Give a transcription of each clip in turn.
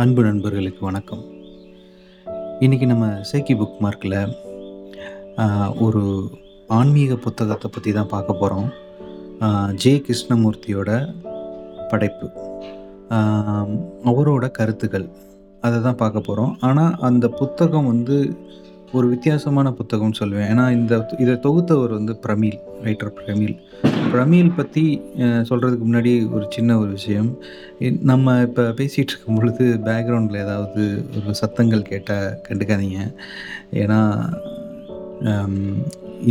அன்பு நண்பர்களுக்கு வணக்கம். இன்றைக்கி நம்ம சேக்கி புக் மார்க்கில் ஒரு ஆன்மீக புத்தகத்தை பற்றி தான் பார்க்க போகிறோம் ஜே. கிருஷ்ணமூர்த்தியோட படைப்பு. அவரோட கருத்துக்கள். அதை தான் பார்க்க போகிறோம் ஆனால் அந்த புத்தகம் வந்து ஒரு வித்தியாசமான புத்தகம்னு சொல்லுவேன். ஏன்னா இந்த இதை தொகுத்தவர் வந்து பிரமீல் ரைட்டர் பிரமீல் பிரமீல் பற்றி சொல்கிறதுக்கு முன்னாடி ஒரு சின்ன ஒரு விஷயம். நம்ம இப்போ பேசிகிட்டு இருக்கும் பொழுது பேக்ரவுண்டில் ஏதாவது ஒரு சத்தங்கள் கேட்டால் கண்டுக்காதீங்க. ஏன்னா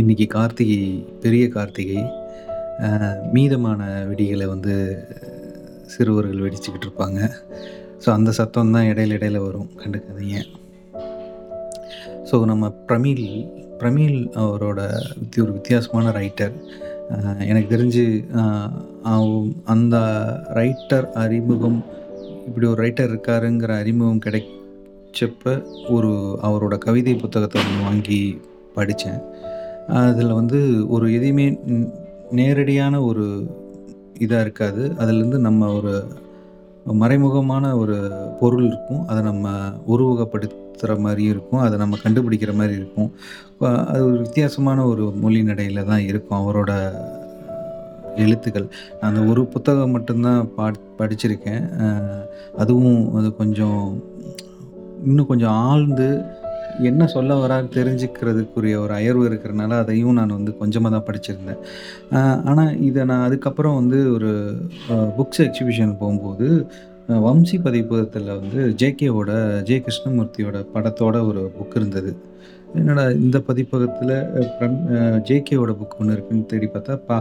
இன்றைக்கி இன்னைக்கு கார்த்திகை பெரிய கார்த்திகை மீதமான வெடிகளை வந்து சிறுவர்கள் வெடிச்சுக்கிட்டு இருப்பாங்க. ஸோ அந்த சத்தம் தான் இடையில இடையில வரும். கண்டுக்காதீங்க. ஸோ நம்ம பிரமிழ் பிரமீல் அவரோட ஒரு வித்தியாசமான ரைட்டர் எனக்கு தெரிஞ்சு அந்த ரைட்டர் அறிமுகம் இப்படி ஒரு ரைட்டர் இருக்காருங்கிற அறிமுகம் கிடைச்சப்ப ஒரு அவரோட கவிதை புத்தகத்தை ஒன்று வாங்கி படித்தேன் அதில் வந்து ஒரு எதையுமே நேரடியான ஒரு இதாக இருக்காது. அதுலேருந்து நம்ம ஒரு மறைமுகமான ஒரு பொருள் இருக்கும். அதை நம்ம உருவகப்படுத்துகிற மாதிரி இருக்கும் அதை நம்ம கண்டுபிடிக்கிற மாதிரி இருக்கும். அது ஒரு வித்தியாசமான ஒரு மொழி நடையில் தான் இருக்கும் அவரோட எழுத்துக்கள். அந்த ஒரு புத்தகம் மட்டும்தான் பாட் படிச்சிருக்கேன். அதுவும் அது கொஞ்சம் இன்னும் கொஞ்சம் ஆழ்ந்து என்ன சொல்ல வரான்னு தெரிஞ்சுக்கிறதுக்குரிய ஒரு அயர்வு இருக்கிறனால அதையும் நான் வந்து கொஞ்சமாக தான் படிச்சிருந்தேன். ஆனால் இதை நான் அதுக்கப்புறம் வந்து ஒரு புக்ஸ் எக்ஸிபிஷன் போகும்போது வம்சி பதிப்பகத்தில் வந்து ஜேகேவோட ஜே கிருஷ்ணமூர்த்தியோட படத்தோட ஒரு புக் இருந்தது. என்னடா இந்த பதிப்பகத்தில் ஜேகேவோட புக் ஒன்று இருக்குன்னு தேடி பார்த்தா பா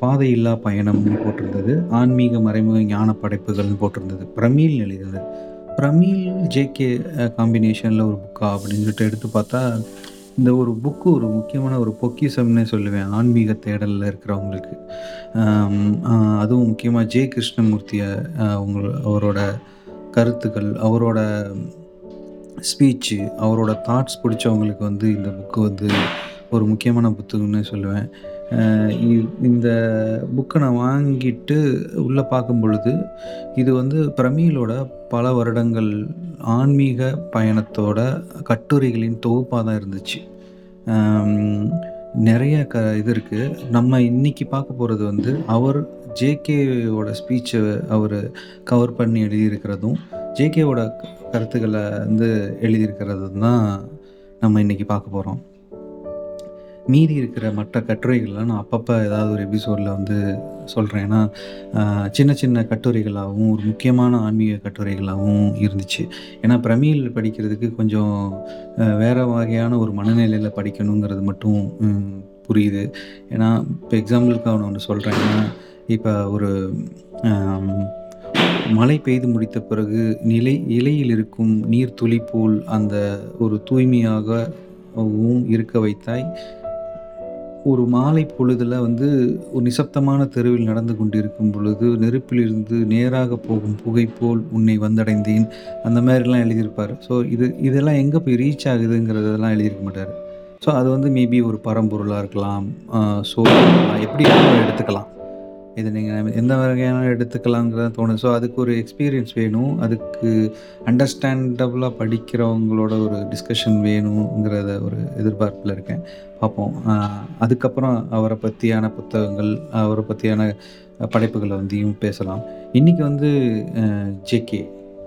பாதையில்லா பயணம்னு போட்டிருந்தது. ஆன்மீக மறைமுக ஞான படைப்புகள்னு போட்டிருந்தது. பிரமீல் எழுதினது. பிரமீல் ஜேகே காம்பினேஷனில் ஒரு புக்கா அப்படின்னு சொல்லிட்டு எடுத்து பார்த்தா இந்த ஒரு புக்கு ஒரு முக்கியமான ஒரு பொக்கிஷம்னே சொல்லுவேன். ஆன்மீக தேடலில் இருக்கிறவங்களுக்கு. அதுவும் முக்கியமாக ஜே கிருஷ்ணமூர்த்தியை அவங்க அவரோட கருத்துக்கள் அவரோட ஸ்பீச்சு அவரோட தாட்ஸ் பிடிச்சவங்களுக்கு வந்து இந்த புக்கு வந்து ஒரு முக்கியமான புத்தகம்னு சொல்லுவேன். இந்த புக்கை நான் வாங்கிட்டு உள்ளே பார்க்கும் பொழுது இது வந்து பிரமிழோட பல வருடங்கள் ஆன்மீக பயணத்தோட கட்டுரைகளின் தொகுப்பாக தான் இருந்துச்சு. நிறைய க இது இருக்குது நம்ம இன்னைக்கு பார்க்க போகிறது வந்து அவர் ஜேகேவோட ஸ்பீச்சை அவர் கவர் பண்ணி எழுதியிருக்கிறதும் ஜேகேவோட கருத்துக்களை வந்து எழுதியிருக்கிறது தான் நம்ம இன்றைக்கி பார்க்க போகிறோம் மீதி இருக்கிற மற்ற கட்டுரைகள்லாம் நான் அப்பப்போ ஏதாவது ஒரு எபிசோடில் வந்து சொல்கிறேன் ஏன்னா சின்ன சின்ன கட்டுரைகளாகவும் ஒரு முக்கியமான ஆன்மீக கட்டுரைகளாகவும் இருந்துச்சு. ஏன்னா பிரமிழ் படிக்கிறதுக்கு கொஞ்சம் வேறு வகையான ஒரு மனநிலையில் படிக்கணுங்கிறது மட்டும் புரியுது. ஏன்னா இப்போ எக்ஸாம்பிளுக்கு அவனை ஒன்று சொல்கிறேன்னா இப்போ ஒரு மழை பெய்து முடித்த பிறகு நிலை இலையில் இருக்கும் நீர் துளி போல் அந்த ஒரு தூய்மையாகவும் இருக்க வைத்தாய். ஒரு மாலை பொழுதில் வந்து ஒரு நிசப்தமான தெருவில் நடந்து கொண்டிருக்கும் பொழுது நெருப்பிலிருந்து நேராக போகும் புகை போல் உன்னை வந்தடைந்தேன். அந்த மாதிரிலாம் எழுதியிருப்பார். ஸோ இது இதெல்லாம் எங்கே போய் ரீச் ஆகுதுங்கிறதெல்லாம் எழுதியிருக்க மாட்டார். ஸோ அது வந்து மேபி ஒரு பரம்பொருளாக இருக்கலாம். ஸோ எப்படி எடுத்துக்கலாம். இது நீங்கள் எந்த வகையான எடுத்துக்கலாங்கிறத தோணும் ஸோ அதுக்கு ஒரு எக்ஸ்பீரியன்ஸ் வேணும். அதுக்கு அண்டர்ஸ்டாண்டபுளாக படிக்கிறவங்களோட ஒரு டிஸ்கஷன் வேணுங்கிறத ஒரு எதிர்பார்ப்பில் இருக்கேன். பார்ப்போம். அதுக்கப்புறம் அவரை பற்றியான புத்தகங்கள் அவரை பற்றியான படைப்புகளை வந்தியும் பேசலாம். இன்றைக்கி வந்து ஜேகே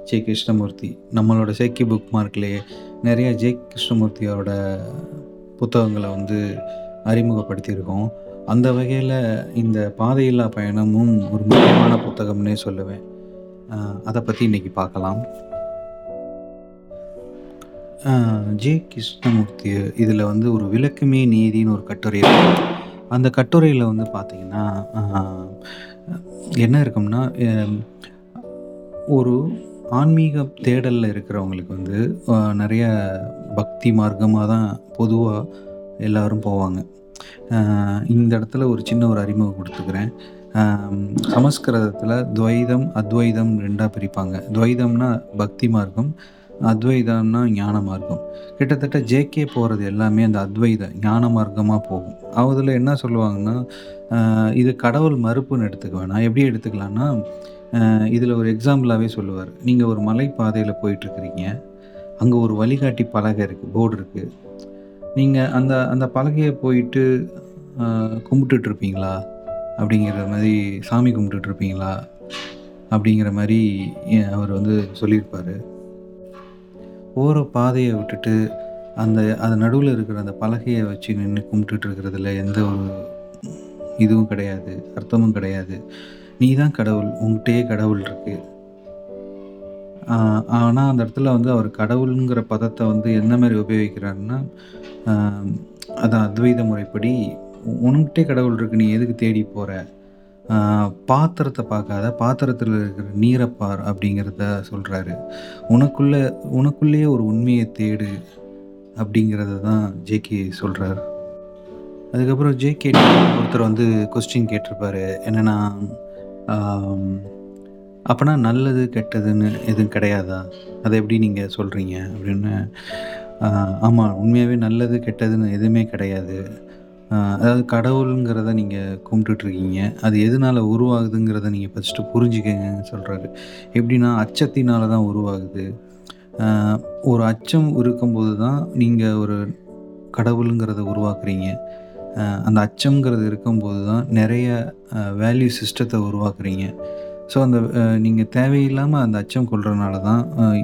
ஜே கிருஷ்ணமூர்த்தி நம்மளோட சேக்கி புக் மார்க்லேயே நிறைய ஜே கிருஷ்ணமூர்த்தியோட புத்தகங்களை வந்து அறிமுகப்படுத்தியிருக்கோம். அந்த வகையில் இந்த பாதையில்லா பயணமும் ஒரு முக்கியமான புத்தகம்னே சொல்லுவேன். அதை பற்றி இன்றைக்கி பார்க்கலாம். ஜே. கிருஷ்ணமூர்த்தி இதில் வந்து ஒரு விளக்குமே நீதின்னு ஒரு கட்டுரை அந்த கட்டுரையில் வந்து பார்த்திங்கன்னா என்ன இருக்கும்னா ஒரு ஆன்மீக தேடலில் இருக்கிறவங்களுக்கு வந்து நிறைய பக்தி மார்க்கமாக தான் பொதுவாக எல்லாரும் போவாங்க. இந்த இடத்துல ஒரு சின்ன ஒரு அறிமுகம் கொடுத்துக்கிறேன். சமஸ்கிருதத்தில் துவைதம் அத்வைதம் ரெண்டாக பிரிப்பாங்க. துவைதம்னா பக்தி மார்க்கம் அத்வைதம்னா ஞான மார்க்கம். கிட்டத்தட்ட ஜேகே போகிறது எல்லாமே அந்த அத்வைத ஞான மார்க்கமாக போகும். அதில் என்ன சொல்லுவாங்கன்னா இது கடவுள் மறுப்புன்னு எடுத்துக்க வேணாம் எப்படி எடுத்துக்கலான்னா இதில் ஒரு எக்ஸாம்பிளாகவே சொல்லுவார். நீங்கள் ஒரு மலை பாதையில் போயிட்டுருக்கிறீங்க அங்கே ஒரு வழிகாட்டி பலகை இருக்குது போர்டு இருக்குது நீங்கள் அந்த அந்த பலகையை போயிட்டு கும்பிட்டுட்டு இருப்பீங்களா அப்படிங்கிற மாதிரி சாமி கும்பிட்டுட்டு இருப்பீங்களா அப்படிங்கிற மாதிரி அவர் வந்து சொல்லியிருப்பார். போகிற பாதையை விட்டுட்டு அந்த அது நடுவில் இருக்கிற அந்த பலகையை வச்சு நின்று கும்பிட்டுட்டு இருக்கிறதுல எந்த ஒரு இதுவும் கிடையாது அர்த்தமும் கிடையாது. நீ தான் கடவுள் உங்கள்கிட்டயே கடவுள் இருக்குது ஆனால் அந்த இடத்துல வந்து அவர் கடவுளுங்கிற பதத்தை வந்து என்ன மாதிரி உபயோகிக்கிறாருன்னா ஆஹ், அதான் அத்வைத முறைப்படி உனக்கிட்டே கடவுள் இருக்கு நீ எதுக்கு தேடி போகிற பாத்திரத்தை பார்க்காத பாத்திரத்தில் இருக்கிற நீரை பார் அப்படிங்கிறத சொல்கிறாரு உனக்குள்ளே உனக்குள்ளேயே ஒரு உண்மையை தேடு அப்படிங்கிறத தான் ஜேகே சொல்கிறார் அதுக்கப்புறம் ஜேகே ஒருத்தர் வந்து கொஸ்டின் கேட்டிருப்பாரு. என்னென்னா அப்போனா நல்லது கெட்டதுன்னு எதுவும் கிடையாதா? அதை எப்படி நீங்கள் சொல்கிறீங்க அப்படின்னு ஆமாம் உண்மையாகவே நல்லது கெட்டதுன்னு எதுவுமே கிடையாது. அதாவது கடவுளுங்கிறத நீங்கள் கும்பிட்டுட்ருக்கீங்க. அது எதனால் உருவாகுதுங்கிறத நீங்கள் ஃபஸ்ட்டு புரிஞ்சுக்கங்கன்னு சொல்கிறாரு எப்படின்னா அச்சத்தினால தான் உருவாகுது. ஒரு அச்சம் இருக்கும்போது தான் நீங்கள் ஒரு கடவுளுங்கிறத உருவாக்குறீங்க. அந்த அச்சம்ங்கிறது இருக்கும்போது தான் நிறைய வேல்யூ சிஸ்டத்தை உருவாக்குறீங்க. ஸோ அந்த நீங்கள் தேவையில்லாமல் அந்த அச்சம் கொள்றதுனால தான்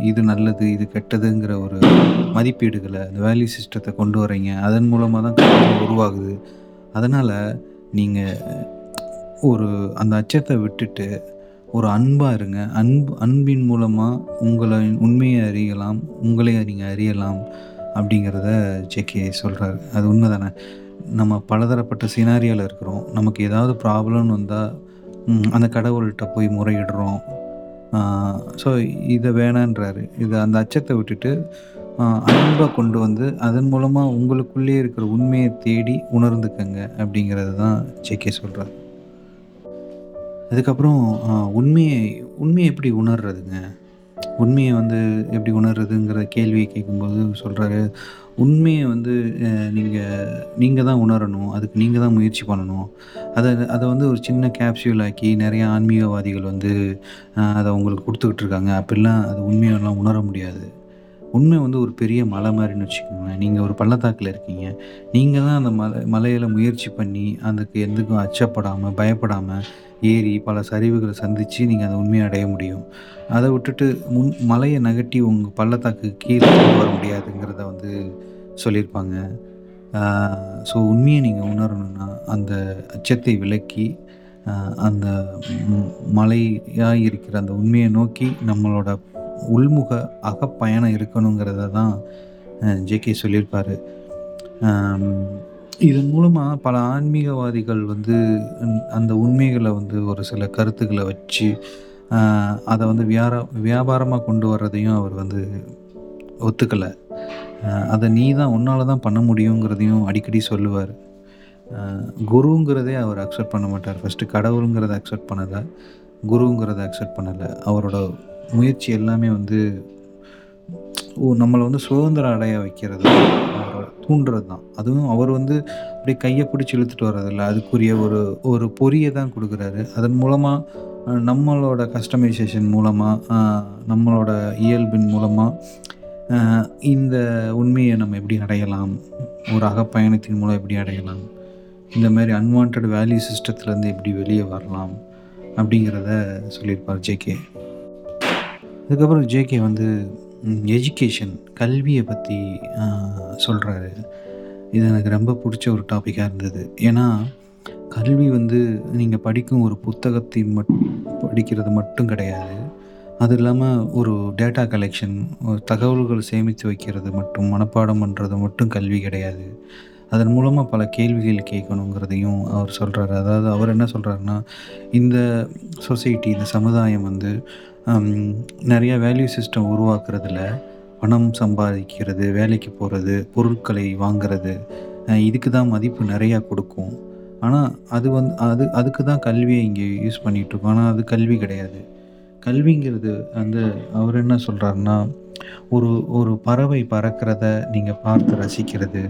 இது நல்லது இது கெட்டதுங்கிற ஒரு மதிப்பீடுகளை அந்த வேல்யூ சிஸ்டத்தை கொண்டு வரீங்க அதன் மூலமாக தான் உருவாகுது. அதனால் நீங்கள் ஒரு அந்த அச்சத்தை விட்டுட்டு ஒரு அன்பாக இருங்க. அன்பு அன்பின் மூலமாக உங்களை உண்மையை அறியலாம் உங்களை நீங்கள் அறியலாம் அப்படிங்கிறத ஜேகே சொல்கிறாரு அது உண்மை தானே நம்ம பலதரப்பட்ட சினாரியாவில் இருக்கிறோம். நமக்கு ஏதாவது ப்ராப்ளம்னு வந்தால் அந்த கடவுள்கிட்ட போய் முறையிடுறோம். ஸோ இதை வேணான்றாரு. இதை அந்த அச்சத்தை விட்டுட்டு அன்பை கொண்டு வந்து அதன் மூலமாக உங்களுக்குள்ளேயே இருக்கிற உண்மையை தேடி உணர்ந்துக்கங்க அப்படிங்கிறது தான் ஜேகே சொல்கிறார் அதுக்கப்புறம் உண்மையை உண்மையை எப்படி உணர்றதுங்க? உண்மையை வந்து எப்படி உணர்றதுங்கிற கேள்வியை கேட்கும்போது சொல்கிறாரு உண்மையை வந்து நீங்கள் நீங்கள் தான் உணரணும். அதுக்கு நீங்கள் தான் முயற்சி பண்ணணும். அதை அதை வந்து ஒரு சின்ன கேப்சியூல் ஆக்கி நிறைய ஆன்மீகவாதிகள் வந்து அதை உங்களுக்கு கொடுத்துக்கிட்டு இருக்காங்க. அப்படிலாம் அது உண்மையெல்லாம் உணர முடியாது. உண்மை வந்து ஒரு பெரிய மலை மாதிரின்னு வச்சுக்கோங்களேன். நீங்கள் ஒரு பள்ளத்தாக்கில் இருக்கீங்க. நீங்கள் தான் அந்த மலை மலையில் முயற்சி பண்ணி அதுக்கு எதுக்கும் அச்சப்படாமல் பயப்படாமல் ஏறி பல சரிவுகளை சந்தித்து நீங்கள் அதை உண்மையை அடைய முடியும். அதை விட்டுட்டு முன் மலையை நகட்டி உங்கள் பள்ளத்தாக்கு கீழே வர முடியாதுங்கிறத வந்து சொல்லியிருப்பாங்க. ஸோ உண்மையை நீங்கள் உணரணும்னா அந்த அச்சத்தை விலக்கி அந்த மலையாக இருக்கிற அந்த உண்மையை நோக்கி நம்மளோட உள்முக அகப்பயணம் இருக்கணுங்கிறத தான் ஜேகே சொல்லியிருப்பார். இதன் மூலமாக பல ஆன்மீகவாதிகள் வந்து அந்த- உண்மைகளை வந்து ஒரு சில கருத்துக்களை வச்சு அதை வந்து வியார வியாபாரமாக கொண்டு வர்றதையும் அவர் வந்து ஒத்துக்கலை. அதை நீ தான் உன்னால் தான் பண்ண முடியுங்கிறதையும் அடிக்கடி சொல்லுவார். குருங்கிறதே அவர் அக்செப்ட் பண்ண மாட்டார். ஃபஸ்ட்டு கடவுளுங்கிறத அக்செப்ட் பண்ணலை. குருங்கிறத அக்செப்ட் பண்ணலை. அவரோட முயற்சி எல்லாமே வந்து நம்மளை வந்து சுதந்திரம் அடைய வைக்கிறது. தூண்டுறது தான். அதுவும் அவர் வந்து அப்படியே கையை பிடிச்சி இழுத்துட்டு வர்றதில்ல. அதுக்குரிய ஒரு ஒரு பொறியை தான் கொடுக்குறாரு. அதன் மூலமாக நம்மளோட கஸ்டமைசேஷன் மூலமாக நம்மளோட இயல்பின் மூலமாக இந்த உண்மையை நம்ம எப்படி அடையலாம்? ஒரு அகப்பயணத்தின் மூலம் எப்படி அடையலாம்? இந்த மாதிரி அன்வான்ட் வேல்யூ சிஸ்டத்துலேருந்து எப்படி வெளியே வரலாம்? அப்படிங்கிறத சொல்லியிருப்பார் ஜேகே அதுக்கப்புறம் ஜேகே வந்து எஜுகேஷன் கல்வியை பற்றி சொல்கிறாரு இது எனக்கு ரொம்ப பிடிச்ச ஒரு டாப்பிக்காக இருந்தது. ஏன்னா கல்வி வந்து நீங்கள் படிக்கும் ஒரு புத்தகத்தை மட் படிக்கிறது மட்டும் கிடையாது. அது இல்லாமல் ஒரு டேட்டா கலெக்ஷன் ஒரு தகவல்கள் சேமித்து வைக்கிறது மட்டும் மனப்பாடம் பண்ணுறது மட்டும் கல்வி கிடையாது. அதன் மூலமாக பல கேள்விகள் கேட்கணுங்கிறதையும் அவர் சொல்கிறாரு அதாவது அவர் என்ன சொல்கிறாருன்னா இந்த சொசைட்டி இந்த சமுதாயம் வந்து நிறையா வேல்யூ சிஸ்டம் உருவாக்குறதுல பணம் சம்பாதிக்கிறது வேலைக்கு போகிறது பொருட்களை வாங்குறது இதுக்கு தான் மதிப்பு நிறையா கொடுக்கும். ஆனால் அது வந்து அது அதுக்கு தான் கல்வியை இங்கே யூஸ் பண்ணிகிட்ருக்கோம் ஆனால் அது கல்வி கிடையாது. கல்விங்கிறது வந்து அவர் என்ன சொல்கிறாருன்னா ஒரு ஒரு பறவை பறக்கிறத நீங்கள் பார்த்து ரசிக்கிறது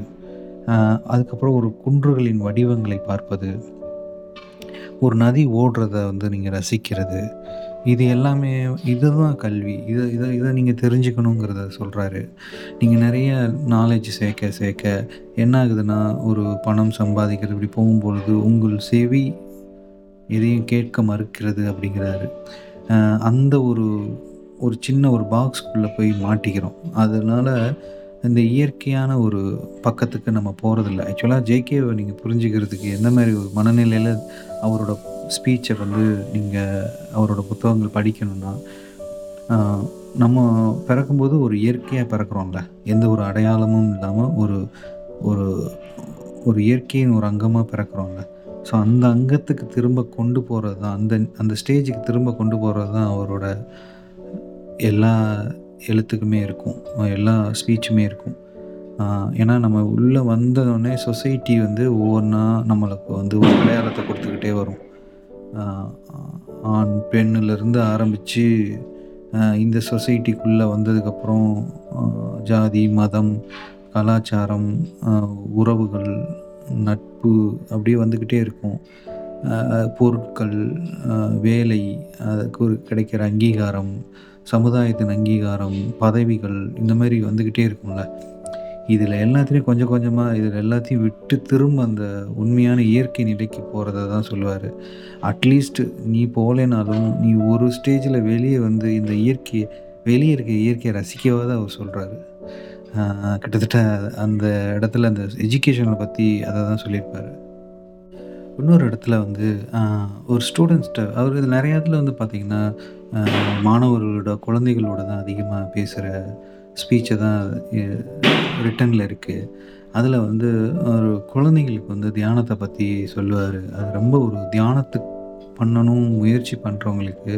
அதுக்கப்புறம் ஒரு குன்றுகளின் வடிவங்களை பார்ப்பது ஒரு நதி ஓடுறத வந்து நீங்கள் ரசிக்கிறது இது எல்லாமே இதுதான் கல்வி. இதை இதை இதை நீங்கள் தெரிஞ்சுக்கணுங்கிறத சொல்கிறாரு நீங்கள் நிறைய நாலேஜ் சேர்க்க சேர்க்க என்ன ஆகுதுன்னா ஒரு பணம் சம்பாதிக்கிறது இப்படி போகும்பொழுது உங்கள் செவி எதையும் கேட்க மறுக்கிறது அப்படிங்கிறாரு. அந்த ஒரு ஒரு சின்ன ஒரு பாக்ஸ்குள்ளே போய் மாட்டிக்கிறோம். அதனால் இந்த இயற்கையான ஒரு பக்கத்துக்கு நம்ம போகிறதில்ல ஆக்சுவலாக ஜேகேவை நீங்கள் புரிஞ்சுக்கிறதுக்கு எந்த மாதிரி ஒரு மனநிலையில் அவரோட ஸ்பீச்சை வந்து நீங்கள் அவரோட புத்தகங்கள் படிக்கணும்னா நம்ம பிறக்கும்போது ஒரு இயற்கையாக பிறக்கிறோம்ல. எந்த ஒரு அடையாளமும் இல்லாமல் ஒரு ஒரு ஒரு இயற்கையின் ஒரு அங்கமாக பிறக்கிறோம்ல. ஸோ அந்த அங்கத்துக்கு திரும்ப கொண்டு போகிறது தான் அந்த அந்த ஸ்டேஜுக்கு திரும்ப கொண்டு போகிறது தான் அவரோட எல்லா எழுத்துக்குமே இருக்கும் எல்லா ஸ்பீச்சுமே இருக்கும். ஏன்னா நம்ம உள்ளே வந்தோடனே சொசைட்டி வந்து ஒவ்வொன்றா நம்மளுக்கு வந்து ஒரு அடையாளத்தை கொடுத்துக்கிட்டே வரும். ஆண் பெண்ணிலேருந்து ஆரம்பித்து இந்த சொசைட்டிக்குள்ளே வந்ததுக்கப்புறம் ஜாதி மதம் கலாச்சாரம் உறவுகள் நட்பு அப்படியே வந்துக்கிட்டே இருக்கும். பொருட்கள் வேலை அதுக்கு ஒரு கிடைக்கிற அங்கீகாரம் சமுதாயத்தின் அங்கீகாரம் பதவிகள் இந்த மாதிரி வந்துக்கிட்டே இருக்கும்ல. இதில் எல்லாத்துலேயும் கொஞ்சம் கொஞ்சமாக இதில் எல்லாத்தையும் விட்டு திரும்ப அந்த உண்மையான இயற்கை நிலைக்கு போகிறத தான் சொல்லுவார். அட்லீஸ்ட் நீ போகலைனாலும் நீ ஒரு ஸ்டேஜில் வெளியே வந்து இந்த இயற்கையை வெளியே இருக்க இயற்கையை ரசிக்கவாக அவர் சொல்கிறாரு கிட்டத்தட்ட அந்த இடத்துல அந்த எஜுகேஷனை பற்றி அதை தான் சொல்லியிருப்பார். இன்னொரு இடத்துல வந்து ஒரு ஸ்டூடெண்ட்ஸ்கிட்ட அவர் இது நிறைய இடத்துல வந்து பார்த்திங்கன்னா மாணவர்களோட குழந்தைகளோட தான் அதிகமாக பேசுகிற ஸ்பீச்சை தான் ரிட்டனில் இருக்குது அதில் வந்து ஒரு குழந்தைங்களுக்கு வந்து தியானத்தை பற்றி சொல்லுவார். அது ரொம்ப ஒரு தியானத்துக்கு பண்ணணும் முயற்சி பண்ணுறவங்களுக்கு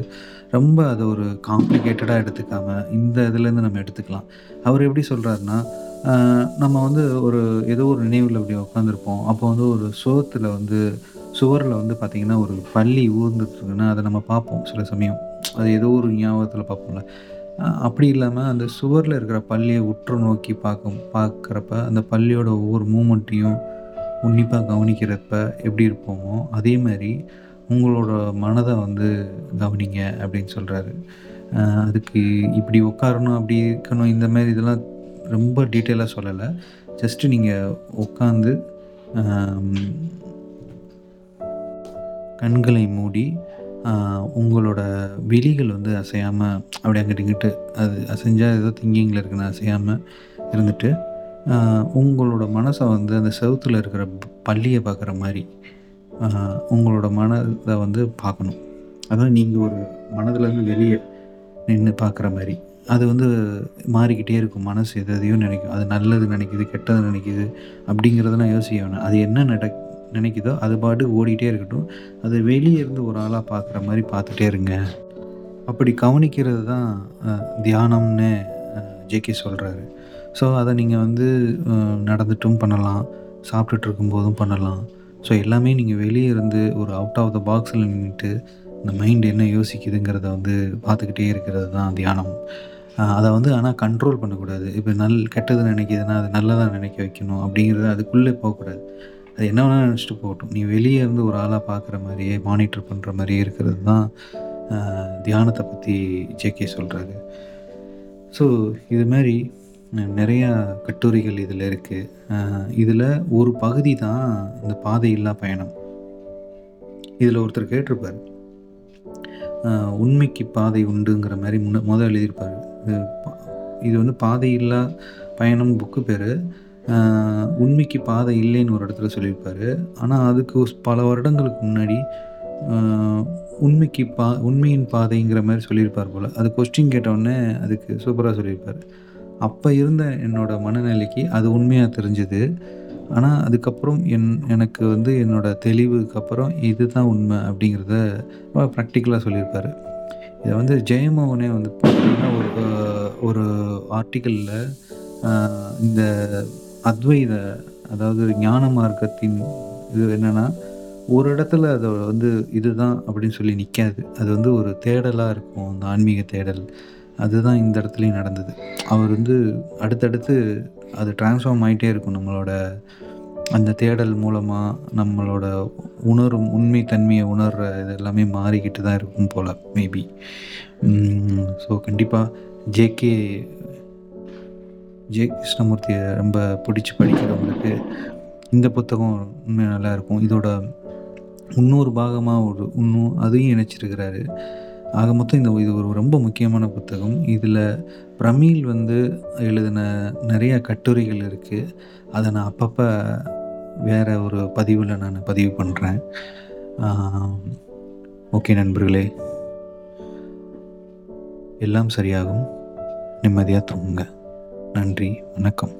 ரொம்ப அதை ஒரு காம்ப்ளிகேட்டடாக எடுத்துக்காம இந்த இதுலேருந்து நம்ம எடுத்துக்கலாம். அவர் எப்படி சொல்கிறாருன்னா நம்ம வந்து ஒரு ஏதோ ஒரு நினைவில் அப்படி உட்காந்துருப்போம் அப்போ வந்து ஒரு சுவத்தில் வந்து சுவரில் வந்து பார்த்திங்கன்னா ஒரு பள்ளி ஊர்ந்துட்டுருக்குன்னா அதை நம்ம பார்ப்போம் சில சமயம். அது ஏதோ ஒரு ஞாபகத்தில் பார்ப்போம்ல. அப்படி இல்லாமல் அந்த சுவரில் இருக்கிற பள்ளியை உற்று நோக்கி பார்க்கும் பார்க்குறப்ப அந்த பள்ளியோட ஒவ்வொரு மூமெண்ட்டையும் உன்னிப்பாக கவனிக்கிறப்ப எப்படி இருப்போமோ அதே மாதிரி உங்களோட மனதை வந்து கவனிங்க அப்படின்னு சொல்கிறாரு அதுக்கு இப்படி உட்காரணும் அப்படி இருக்கணும் இந்த மாதிரி இதெல்லாம் ரொம்ப டீட்டெயிலாக சொல்லலை. ஜஸ்ட்டு நீங்கள் உட்காந்து கண்களை மூடி உங்களோட விழிகள் வந்து அசையாமல் அப்படி அங்கிட்டு இங்கிட்டு அது அசைஞ்சால் ஏதோ திங்கிங்கில் இருக்குன்னு அசையாமல் இருந்துட்டு உங்களோட மனசை வந்து அந்த செவுத்தில் இருக்கிற பள்ளியை பார்க்குற மாதிரி உங்களோட மனதை வந்து பார்க்கணும். அதான் நீங்கள் ஒரு மனதுலேருந்து வெளியே நின்று பார்க்குற மாதிரி. அது வந்து மாறிக்கிட்டே இருக்கும். மனசு எதையோ நினைக்கும். அது நல்லது நினைக்குது கெட்டது நினைக்குது அப்படிங்கிறதெல்லாம் யோசிக்க வேணாம். அது என்ன நட நினைக்குதோ அது பாட்டு ஓடிட்டே இருக்கட்டும். அது வெளியே இருந்து ஒரு ஆளாக பார்க்குற மாதிரி பார்த்துட்டே இருங்க. அப்படி கவனிக்கிறது தான் தியானம்னு ஜேகே சொல்கிறாரு ஸோ அதை நீங்கள் வந்து நடந்துட்டும் பண்ணலாம். சாப்பிட்டுட்டு இருக்கும்போதும் பண்ணலாம். ஸோ எல்லாமே நீங்கள் வெளியே இருந்து ஒரு அவுட் ஆஃப் த பாக்ஸில் நின்றுட்டு இந்த மைண்ட் என்ன யோசிக்குதுங்கிறத வந்து பார்த்துக்கிட்டே இருக்கிறது தான் தியானம். அதை வந்து ஆனால் கண்ட்ரோல் பண்ணக்கூடாது. இப்போ நல் கெட்டது நினைக்கிதுன்னா அது நல்லதாக நினைக்க வைக்கணும் அப்படிங்கிறது அதுக்குள்ளே போகக்கூடாது. அது என்ன வேணால் நினச்சிட்டு போகட்டும். நீ வெளியே இருந்து ஒரு ஆளாக பார்க்குற மாதிரியே மானிட்டர் பண்ணுற மாதிரியே இருக்கிறது தான் தியானத்தை பற்றி ஜேகே சொல்கிறாரு ஸோ இது மாதிரி நிறையா கட்டுரைகள் இதில் இருக்குது இதில் ஒரு பகுதி தான் இந்த பாதை இல்லா பயணம். இதில் ஒருத்தர் கேட்டிருப்பார். உண்மைக்கு பாதை உண்டுங்கிற மாதிரி முன்ன முதல் எழுதியிருப்பார். இது பா- இது வந்து பயணம் புக்கு பேர். உண்மைக்கு பாதை இல்லைன்னு ஒரு இடத்துல சொல்லியிருப்பார். ஆனால் அதுக்கு ஒரு பல வருடங்களுக்கு முன்னாடி உண்மைக்கு பா உண்மையின் பாதைங்கிற மாதிரி சொல்லியிருப்பார் போல். அது கொஸ்டின் கேட்டவுடனே அதுக்கு சூப்பராக சொல்லியிருப்பார். அப்போ இருந்த என்னோட மனநிலைக்கு அது உண்மையாக தெரிஞ்சுது. ஆனால் அதுக்கப்புறம் என் எனக்கு வந்து என்னோடய தெளிவுக்கு அப்புறம் இதுதான் உண்மை அப்படிங்கிறத ரொம்ப ப்ராக்டிக்கலாக சொல்லியிருப்பார். இதை வந்து ஜெயமோகனே வந்து பார்த்திங்கன்னா ஒரு ஒரு ஆர்டிக்கலில் இந்த அத்வைத அதாவது ஞான மார்க்கத்தின் இது என்னென்னா ஒரு இடத்துல அதை வந்து இதுதான் அப்படின்னு சொல்லி நிற்காது அது வந்து ஒரு தேடலாக இருக்கும் அந்த ஆன்மீக தேடல். அதுதான் இந்த இடத்துலையும் நடந்தது. அவர் வந்து அடுத்தடுத்து அது டிரான்ஸ்ஃபார்ம் ஆகிட்டே இருக்கும் நம்மளோட அந்த தேடல் மூலமாக நம்மளோட உணரும் உண்மை தன்மையை உணர்கிற இது எல்லாமே மாறிக்கிட்டு தான் இருக்கும் போல் மேபி ஸோ கண்டிப்பாக ஜேகே ஜே கிருஷ்ணமூர்த்தியை ரொம்ப பிடிச்சி படிக்கிறவங்களுக்கு இந்த புத்தகம் உண்மையாக நல்லா இருக்கும். இதோட இன்னொரு பாகமாக ஒரு இன்னும் அதையும் இணைச்சிருக்கிறாரு. ஆக மொத்தம் இந்த இது ஒரு ரொம்ப முக்கியமான புத்தகம். இதில் பிரமீல் வந்து எழுதின நிறைய கட்டுரைகள் இருக்குது அதை நான் அப்பப்போ வேறு ஒரு பதிவில் நான் பதிவு பண்ணுறேன் ஓகே நண்பர்களே. எல்லாம் சரியாகும். நிம்மதியாக தூங்குங்க. நன்றி வணக்கம்.